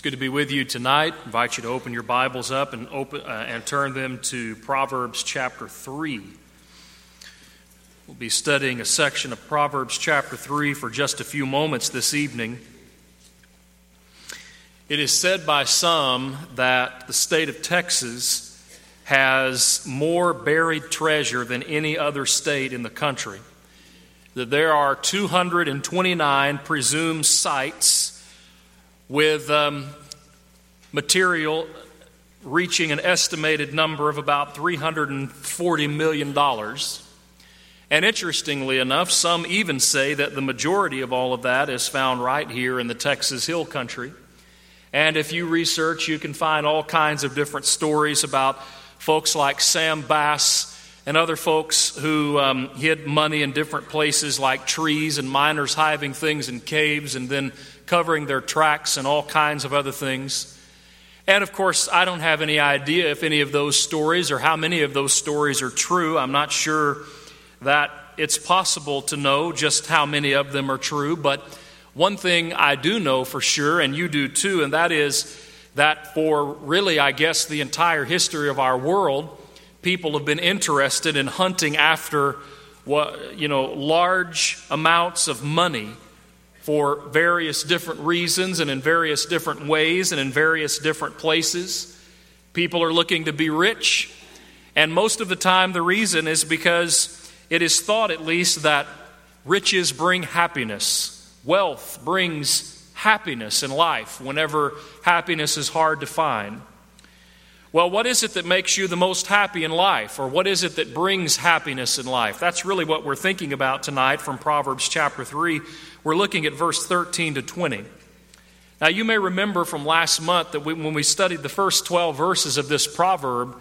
It's good to be with you tonight. I invite you to open your Bibles up and open uh, and turn them to Proverbs chapter 3. We'll be studying a section of Proverbs chapter 3 for just a few moments this evening. It is said by some that the state of Texas has more buried treasure than any other state in the country. That there are 229 presumed sites with um, material reaching an estimated number of about $340 million. And interestingly enough, some even say that the majority of all of that is found right here in the Texas Hill Country. And if you research, you can find all kinds of different stories about folks like Sam Bass and other folks who um, hid money in different places like trees and miners hiving things in caves and then covering their tracks and all kinds of other things. And of course, I don't have any idea if any of those stories or how many of those stories are true. I'm not sure that it's possible to know just how many of them are true. But one thing I do know for sure, and you do too, and that is that for really, I guess, the entire history of our world, people have been interested in hunting after what, you know, large amounts of money for various different reasons and in various different ways and in various different places. People are looking to be rich, and most of the time the reason is because it is thought, at least, that riches bring happiness. Wealth brings happiness in life whenever happiness is hard to find. Well, what is it that makes you the most happy in life? Or what is it that brings happiness in life? That's really what we're thinking about tonight from Proverbs chapter 3. We're looking at verse 13 to 20. Now, you may remember from last month that we, when we studied the first 12 verses of this proverb,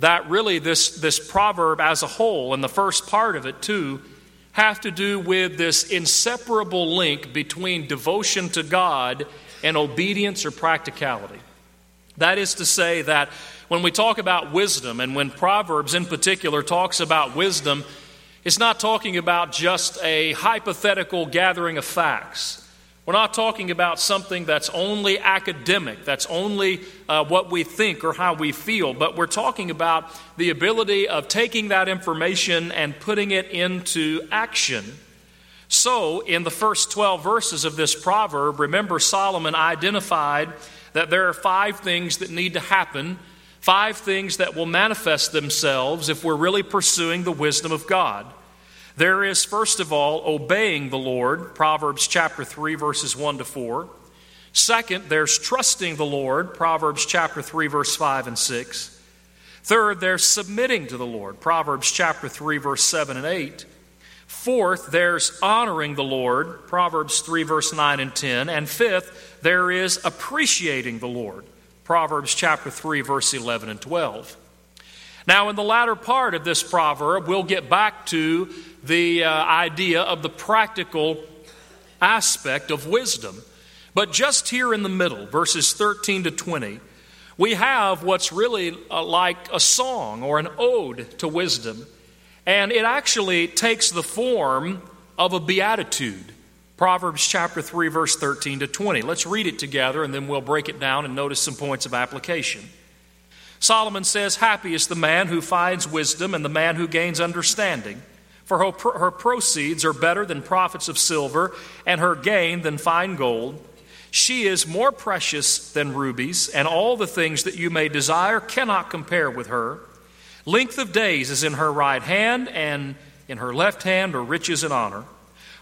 that really this, this proverb as a whole, and the first part of it too, have to do with this inseparable link between devotion to God and obedience or practicality. That is to say, that when we talk about wisdom, and when Proverbs in particular talks about wisdom, it's not talking about just a hypothetical gathering of facts. We're not talking about something that's only academic, that's only uh, what we think or how we feel, but we're talking about the ability of taking that information and putting it into action. So, in the first 12 verses of this proverb, remember Solomon identified that there are five things that need to happen, five things that will manifest themselves if we're really pursuing the wisdom of God. There is, first of all, obeying the Lord, Proverbs chapter 3, verses 1 to 4. Second, there's trusting the Lord, Proverbs chapter 3, verse 5 and 6. Third, there's submitting to the Lord, Proverbs chapter 3, verse 7 and 8. Fourth, there's honoring the Lord, Proverbs 3, verse 9 and 10. And fifth, there is appreciating the Lord, Proverbs chapter 3, verse 11 and 12. Now, in the latter part of this proverb, we'll get back to the uh, idea of the practical aspect of wisdom. But just here in the middle, verses 13 to 20, we have what's really uh, like a song or an ode to wisdom. And it actually takes the form of a beatitude. Proverbs chapter 3, verse 13 to 20. Let's read it together and then we'll break it down and notice some points of application. Solomon says, Happy is the man who finds wisdom and the man who gains understanding. For her, her proceeds are better than profits of silver, and her gain than fine gold. She is more precious than rubies, and all the things that you may desire cannot compare with her. Length of days is in her right hand, and in her left hand are riches and honor.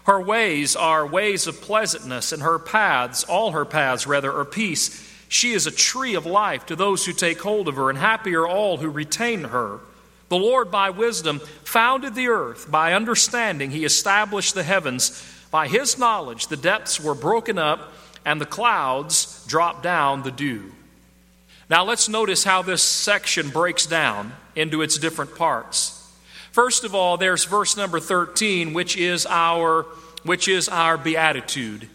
Her ways are ways of pleasantness, and her paths, all her paths rather, are peace. She is a tree of life to those who take hold of her, and happy are all who retain her. The Lord, by wisdom, founded the earth. By understanding, he established the heavens. By his knowledge, the depths were broken up, and the clouds dropped down the dew. Now, let's notice how this section breaks down into its different parts. First of all, there's verse number 13, which is our, which is our beatitude.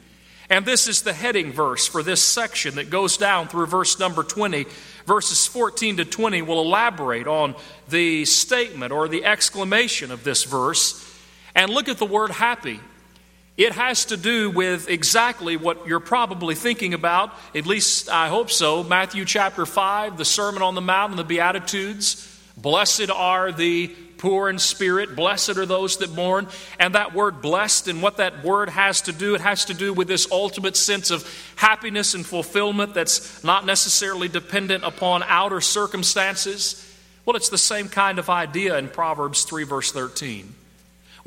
And this is the heading verse for this section that goes down through verse number 20. Verses 14 to 20 will elaborate on the statement or the exclamation of this verse. And look at the word happy. It has to do with exactly what you're probably thinking about, at least I hope so. Matthew chapter 5, the Sermon on the Mount and the Beatitudes. Blessed are the poor in spirit, blessed are those that mourn. And that word blessed and what that word has to do, it has to do with this ultimate sense of happiness and fulfillment that's not necessarily dependent upon outer circumstances. Well, it's the same kind of idea in Proverbs 3, verse 13.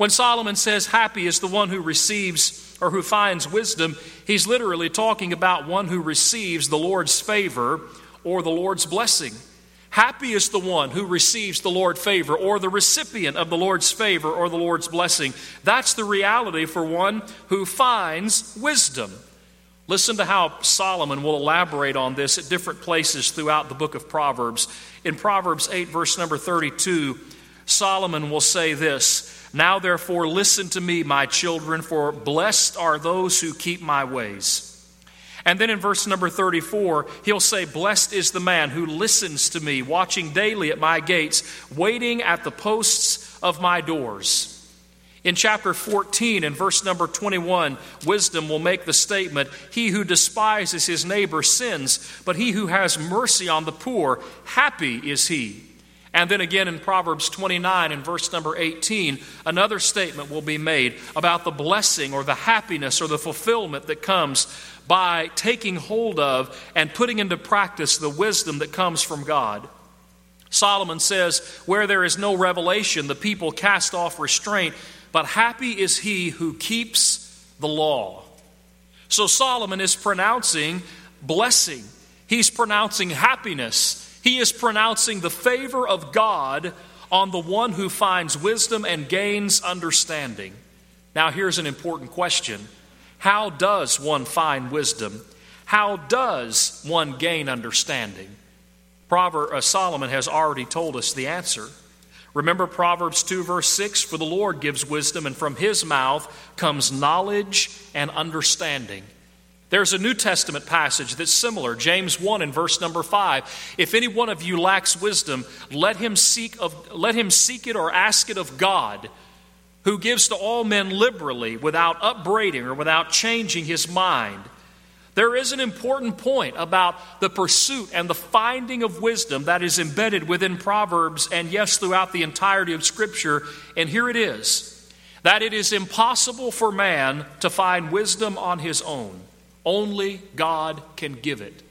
When Solomon says, Happy is the one who receives or who finds wisdom, he's literally talking about one who receives the Lord's favor or the Lord's blessing. Happy is the one who receives the Lord's favor or the recipient of the Lord's favor or the Lord's blessing. That's the reality for one who finds wisdom. Listen to how Solomon will elaborate on this at different places throughout the book of Proverbs. In Proverbs 8, verse number 32, Solomon will say this now, therefore, listen to me, my children, for blessed are those who keep my ways. And then in verse number 34, he'll say, Blessed is the man who listens to me, watching daily at my gates, waiting at the posts of my doors. In chapter 14, in verse number 21, wisdom will make the statement He who despises his neighbor sins, but he who has mercy on the poor, happy is he. And then again in Proverbs 29 and verse number 18, another statement will be made about the blessing or the happiness or the fulfillment that comes by taking hold of and putting into practice the wisdom that comes from God. Solomon says, Where there is no revelation, the people cast off restraint, but happy is he who keeps the law. So Solomon is pronouncing blessing, he's pronouncing happiness. He is pronouncing the favor of God on the one who finds wisdom and gains understanding. Now, here's an important question How does one find wisdom? How does one gain understanding? Proverb, uh, Solomon has already told us the answer. Remember Proverbs 2, verse 6 For the Lord gives wisdom, and from his mouth comes knowledge and understanding. There's a New Testament passage that's similar, James 1 and verse number 5. If any one of you lacks wisdom, let him seek of let him seek it or ask it of God, who gives to all men liberally without upbraiding or without changing his mind. There is an important point about the pursuit and the finding of wisdom that is embedded within Proverbs and, yes, throughout the entirety of Scripture. And here it is that it is impossible for man to find wisdom on his own. Only God can give it.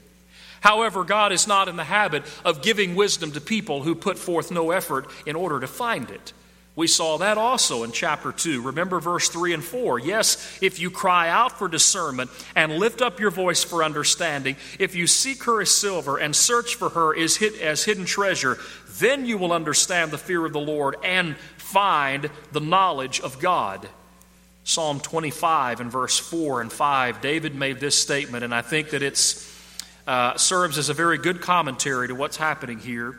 However, God is not in the habit of giving wisdom to people who put forth no effort in order to find it. We saw that also in chapter 2. Remember verse 3 and 4. Yes, if you cry out for discernment and lift up your voice for understanding, if you seek her as silver and search for her as, hidden treasure, then you will understand the fear of the Lord and find the knowledge of God. Psalm 25 and verse 4 and 5, David made this statement, and I think that it uh, serves as a very good commentary to what's happening here.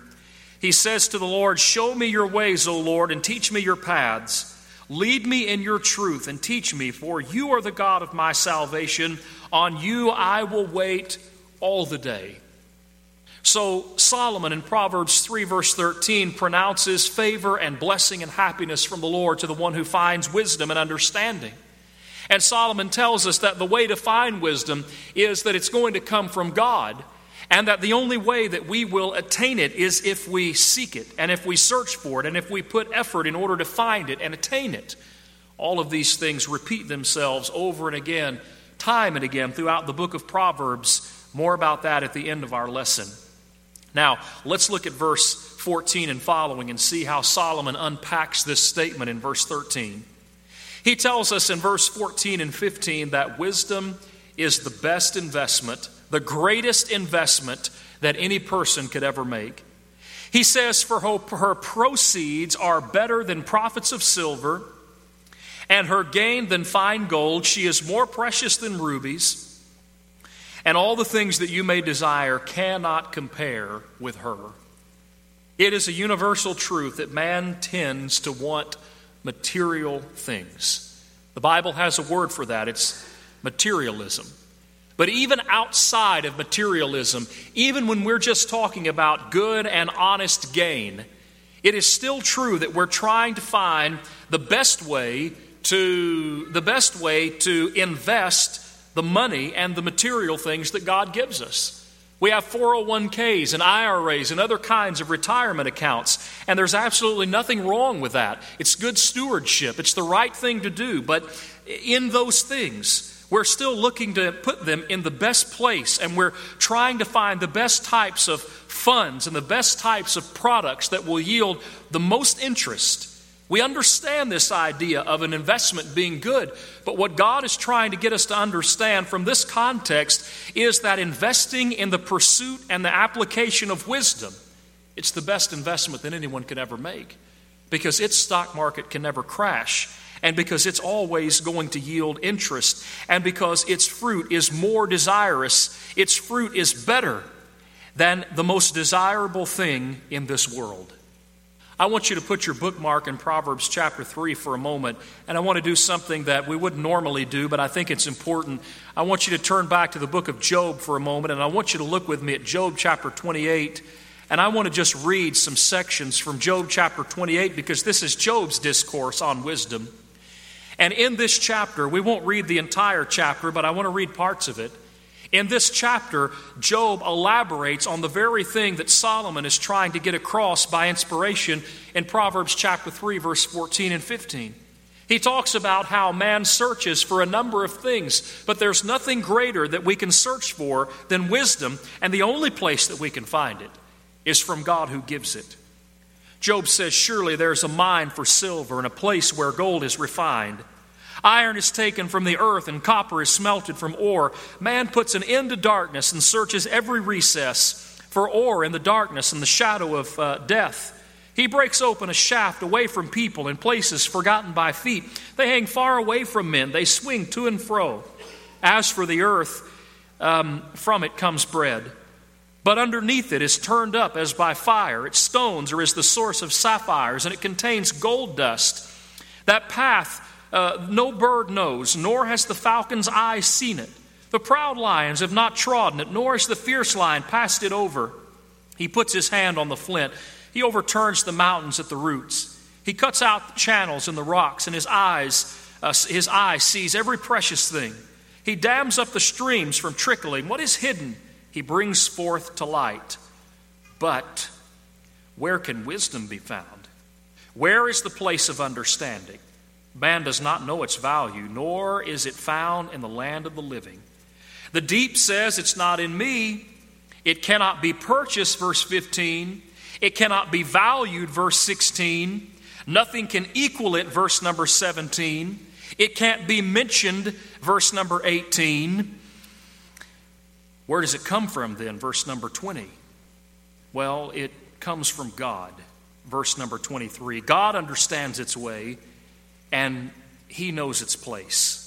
He says to the Lord, Show me your ways, O Lord, and teach me your paths. Lead me in your truth and teach me, for you are the God of my salvation. On you I will wait all the day. So, Solomon in Proverbs 3, verse 13, pronounces favor and blessing and happiness from the Lord to the one who finds wisdom and understanding. And Solomon tells us that the way to find wisdom is that it's going to come from God, and that the only way that we will attain it is if we seek it, and if we search for it, and if we put effort in order to find it and attain it. All of these things repeat themselves over and again, time and again, throughout the book of Proverbs. More about that at the end of our lesson. Now, let's look at verse 14 and following and see how Solomon unpacks this statement in verse 13. He tells us in verse 14 and 15 that wisdom is the best investment, the greatest investment that any person could ever make. He says, For her proceeds are better than profits of silver, and her gain than fine gold. She is more precious than rubies and all the things that you may desire cannot compare with her. It is a universal truth that man tends to want material things. The Bible has a word for that it's materialism. But even outside of materialism, even when we're just talking about good and honest gain, it is still true that we're trying to find the best way to the best way to invest the money and the material things that God gives us. We have 401ks and IRAs and other kinds of retirement accounts, and there's absolutely nothing wrong with that. It's good stewardship, it's the right thing to do, but in those things, we're still looking to put them in the best place, and we're trying to find the best types of funds and the best types of products that will yield the most interest. We understand this idea of an investment being good, but what God is trying to get us to understand from this context is that investing in the pursuit and the application of wisdom, it's the best investment that anyone could ever make because its stock market can never crash and because it's always going to yield interest, and because its fruit is more desirous, its fruit is better than the most desirable thing in this world. I want you to put your bookmark in Proverbs chapter 3 for a moment, and I want to do something that we wouldn't normally do, but I think it's important. I want you to turn back to the book of Job for a moment, and I want you to look with me at Job chapter 28. And I want to just read some sections from Job chapter 28 because this is Job's discourse on wisdom. And in this chapter, we won't read the entire chapter, but I want to read parts of it. In this chapter, Job elaborates on the very thing that Solomon is trying to get across by inspiration in Proverbs chapter 3, verse 14 and 15. He talks about how man searches for a number of things, but there's nothing greater that we can search for than wisdom, and the only place that we can find it is from God who gives it. Job says, Surely there's a mine for silver and a place where gold is refined. Iron is taken from the earth and copper is smelted from ore. Man puts an end to darkness and searches every recess for ore in the darkness and the shadow of uh, death. He breaks open a shaft away from people in places forgotten by feet. They hang far away from men, they swing to and fro. As for the earth, um, from it comes bread. But underneath it is turned up as by fire. Its stones are as the source of sapphires, and it contains gold dust. That path uh, no bird knows, nor has the falcon's eye seen it. The proud lions have not trodden it, nor has the fierce lion passed it over. He puts his hand on the flint. He overturns the mountains at the roots. He cuts out the channels in the rocks, and his eyes, uh, his eye sees every precious thing. He dams up the streams from trickling. What is hidden? he brings forth to light. But where can wisdom be found? Where is the place of understanding? Man does not know its value, nor is it found in the land of the living. The deep says, It's not in me. It cannot be purchased, verse 15. It cannot be valued, verse 16. Nothing can equal it, verse number 17. It can't be mentioned, verse number 18. Where does it come from then? Verse number 20. Well, it comes from God. Verse number 23. God understands its way and he knows its place.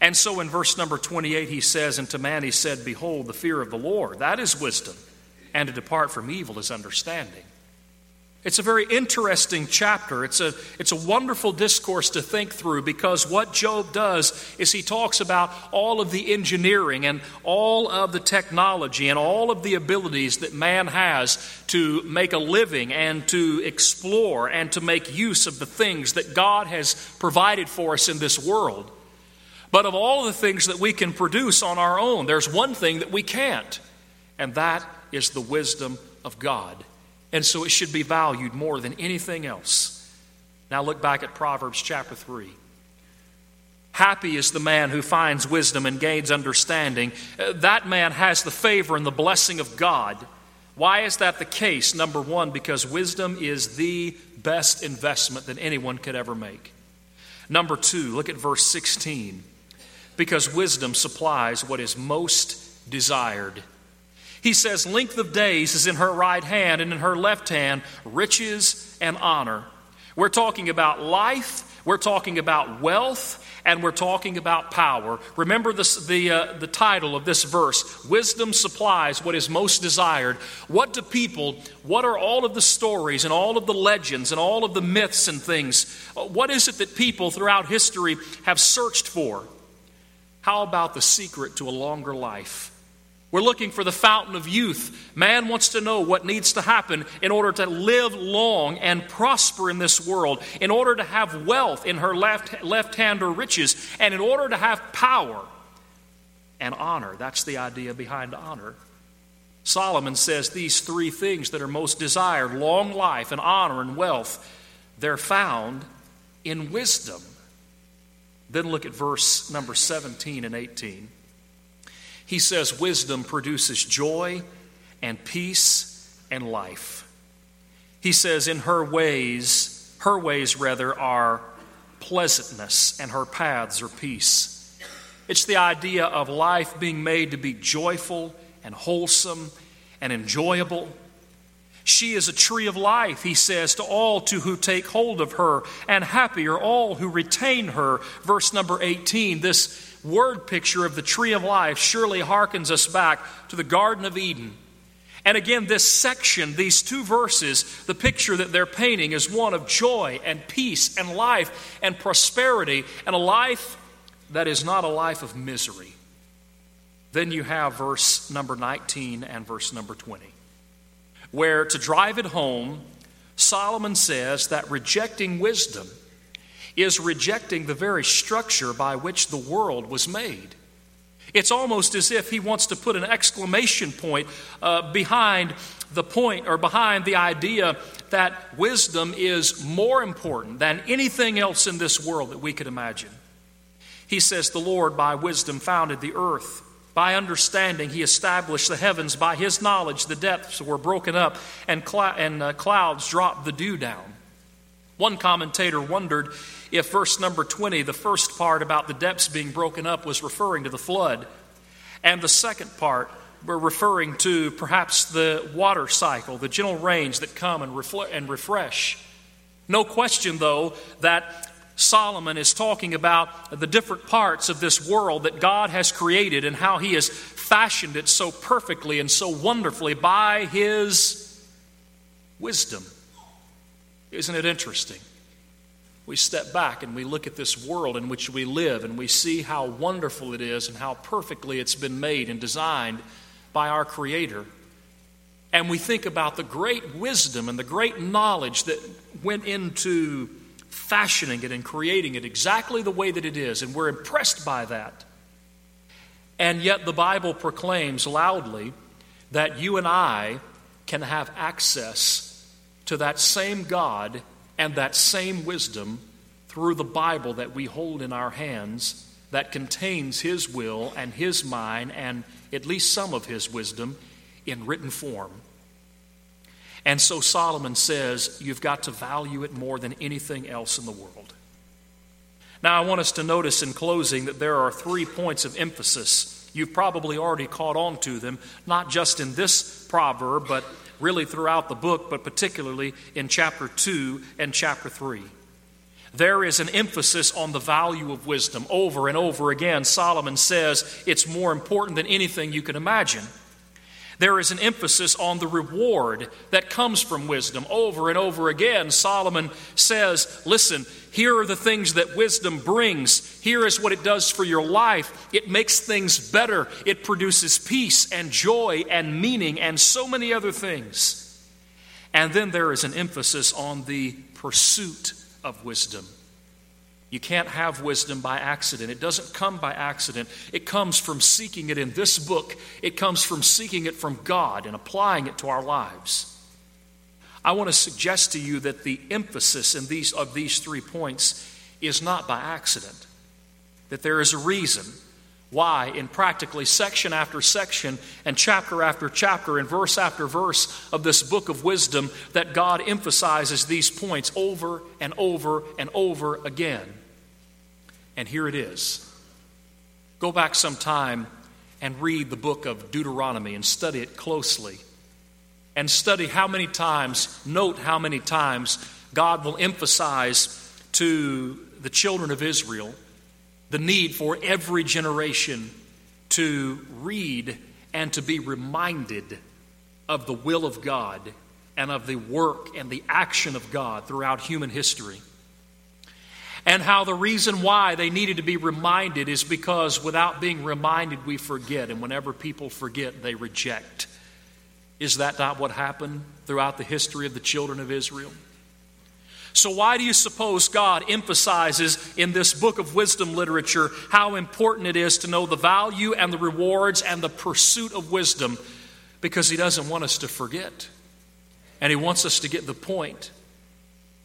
And so in verse number 28, he says, And to man he said, Behold, the fear of the Lord, that is wisdom, and to depart from evil is understanding. It's a very interesting chapter. It's a, it's a wonderful discourse to think through because what Job does is he talks about all of the engineering and all of the technology and all of the abilities that man has to make a living and to explore and to make use of the things that God has provided for us in this world. But of all the things that we can produce on our own, there's one thing that we can't, and that is the wisdom of God. And so it should be valued more than anything else. Now look back at Proverbs chapter 3. Happy is the man who finds wisdom and gains understanding. Uh, that man has the favor and the blessing of God. Why is that the case? Number one, because wisdom is the best investment that anyone could ever make. Number two, look at verse 16. Because wisdom supplies what is most desired. He says, Length of days is in her right hand, and in her left hand, riches and honor. We're talking about life, we're talking about wealth, and we're talking about power. Remember the, uh, the title of this verse Wisdom supplies what is most desired. What do people, what are all of the stories and all of the legends and all of the myths and things? Uh, what is it that people throughout history have searched for? How about the secret to a longer life? We're looking for the fountain of youth. Man wants to know what needs to happen in order to live long and prosper in this world, in order to have wealth in her left, left hand or riches, and in order to have power and honor. That's the idea behind honor. Solomon says these three things that are most desired long life and honor and wealth they're found in wisdom. Then look at verse number 17 and 18. He says, Wisdom produces joy and peace and life. He says, In her ways, her ways rather, are pleasantness, and her paths are peace. It's the idea of life being made to be joyful and wholesome and enjoyable. She is a tree of life, he says, to all to who take hold of her, and happy are all who retain her. Verse number 18, this word picture of the tree of life surely harkens us back to the Garden of Eden. And again, this section, these two verses, the picture that they're painting is one of joy and peace and life and prosperity, and a life that is not a life of misery. Then you have verse number 19 and verse number 20, where to drive it home, Solomon says that rejecting wisdom is rejecting the very structure by which the world was made. It's almost as if he wants to put an exclamation point uh, behind the point or behind the idea that wisdom is more important than anything else in this world that we could imagine. He says, The Lord by wisdom founded the earth. By understanding, he established the heavens. By his knowledge, the depths were broken up, and, cl- and uh, clouds dropped the dew down. One commentator wondered if verse number 20, the first part about the depths being broken up, was referring to the flood, and the second part were referring to perhaps the water cycle, the gentle rains that come and, refle- and refresh. No question, though, that Solomon is talking about the different parts of this world that God has created and how he has fashioned it so perfectly and so wonderfully by his wisdom. Isn't it interesting? We step back and we look at this world in which we live and we see how wonderful it is and how perfectly it's been made and designed by our Creator. And we think about the great wisdom and the great knowledge that went into fashioning it and creating it exactly the way that it is, and we're impressed by that. And yet, the Bible proclaims loudly that you and I can have access to that same God and that same wisdom through the Bible that we hold in our hands that contains His will and His mind and at least some of His wisdom in written form. And so Solomon says you've got to value it more than anything else in the world. Now, I want us to notice in closing that there are three points of emphasis. You've probably already caught on to them, not just in this proverb, but really throughout the book, but particularly in chapter 2 and chapter 3. There is an emphasis on the value of wisdom. Over and over again, Solomon says it's more important than anything you can imagine. There is an emphasis on the reward that comes from wisdom. Over and over again, Solomon says, Listen, here are the things that wisdom brings. Here is what it does for your life. It makes things better, it produces peace and joy and meaning and so many other things. And then there is an emphasis on the pursuit of wisdom. You can't have wisdom by accident. It doesn't come by accident. It comes from seeking it in this book, it comes from seeking it from God and applying it to our lives. I want to suggest to you that the emphasis in these, of these three points is not by accident, that there is a reason why, in practically section after section and chapter after chapter and verse after verse of this book of wisdom, that God emphasizes these points over and over and over again. And here it is. Go back some time and read the book of Deuteronomy and study it closely. And study how many times, note how many times God will emphasize to the children of Israel the need for every generation to read and to be reminded of the will of God and of the work and the action of God throughout human history. and how the reason why they needed to be reminded is because without being reminded, we forget. And whenever people forget, they reject. Is that not what happened throughout the history of the children of Israel? So, why do you suppose God emphasizes in this book of wisdom literature how important it is to know the value and the rewards and the pursuit of wisdom? Because He doesn't want us to forget. And He wants us to get the point.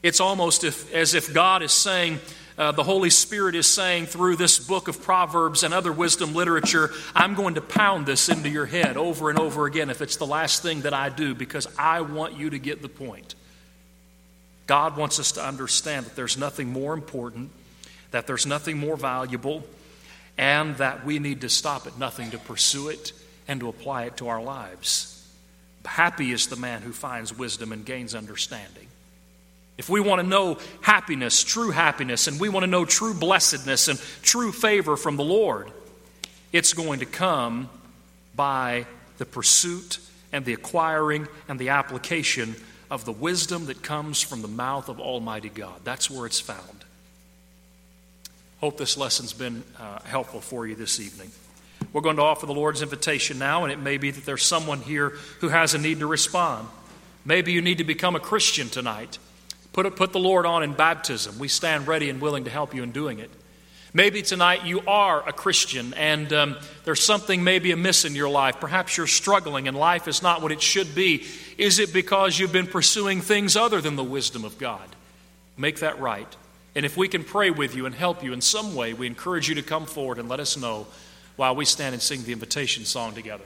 It's almost if, as if God is saying, uh, the Holy Spirit is saying through this book of Proverbs and other wisdom literature, I'm going to pound this into your head over and over again if it's the last thing that I do because I want you to get the point. God wants us to understand that there's nothing more important, that there's nothing more valuable, and that we need to stop at nothing to pursue it and to apply it to our lives. Happy is the man who finds wisdom and gains understanding. If we want to know happiness, true happiness, and we want to know true blessedness and true favor from the Lord, it's going to come by the pursuit and the acquiring and the application of the wisdom that comes from the mouth of Almighty God. That's where it's found. Hope this lesson's been uh, helpful for you this evening. We're going to offer the Lord's invitation now, and it may be that there's someone here who has a need to respond. Maybe you need to become a Christian tonight. Put, put the Lord on in baptism. We stand ready and willing to help you in doing it. Maybe tonight you are a Christian and um, there's something maybe amiss in your life. Perhaps you're struggling and life is not what it should be. Is it because you've been pursuing things other than the wisdom of God? Make that right. And if we can pray with you and help you in some way, we encourage you to come forward and let us know while we stand and sing the invitation song together.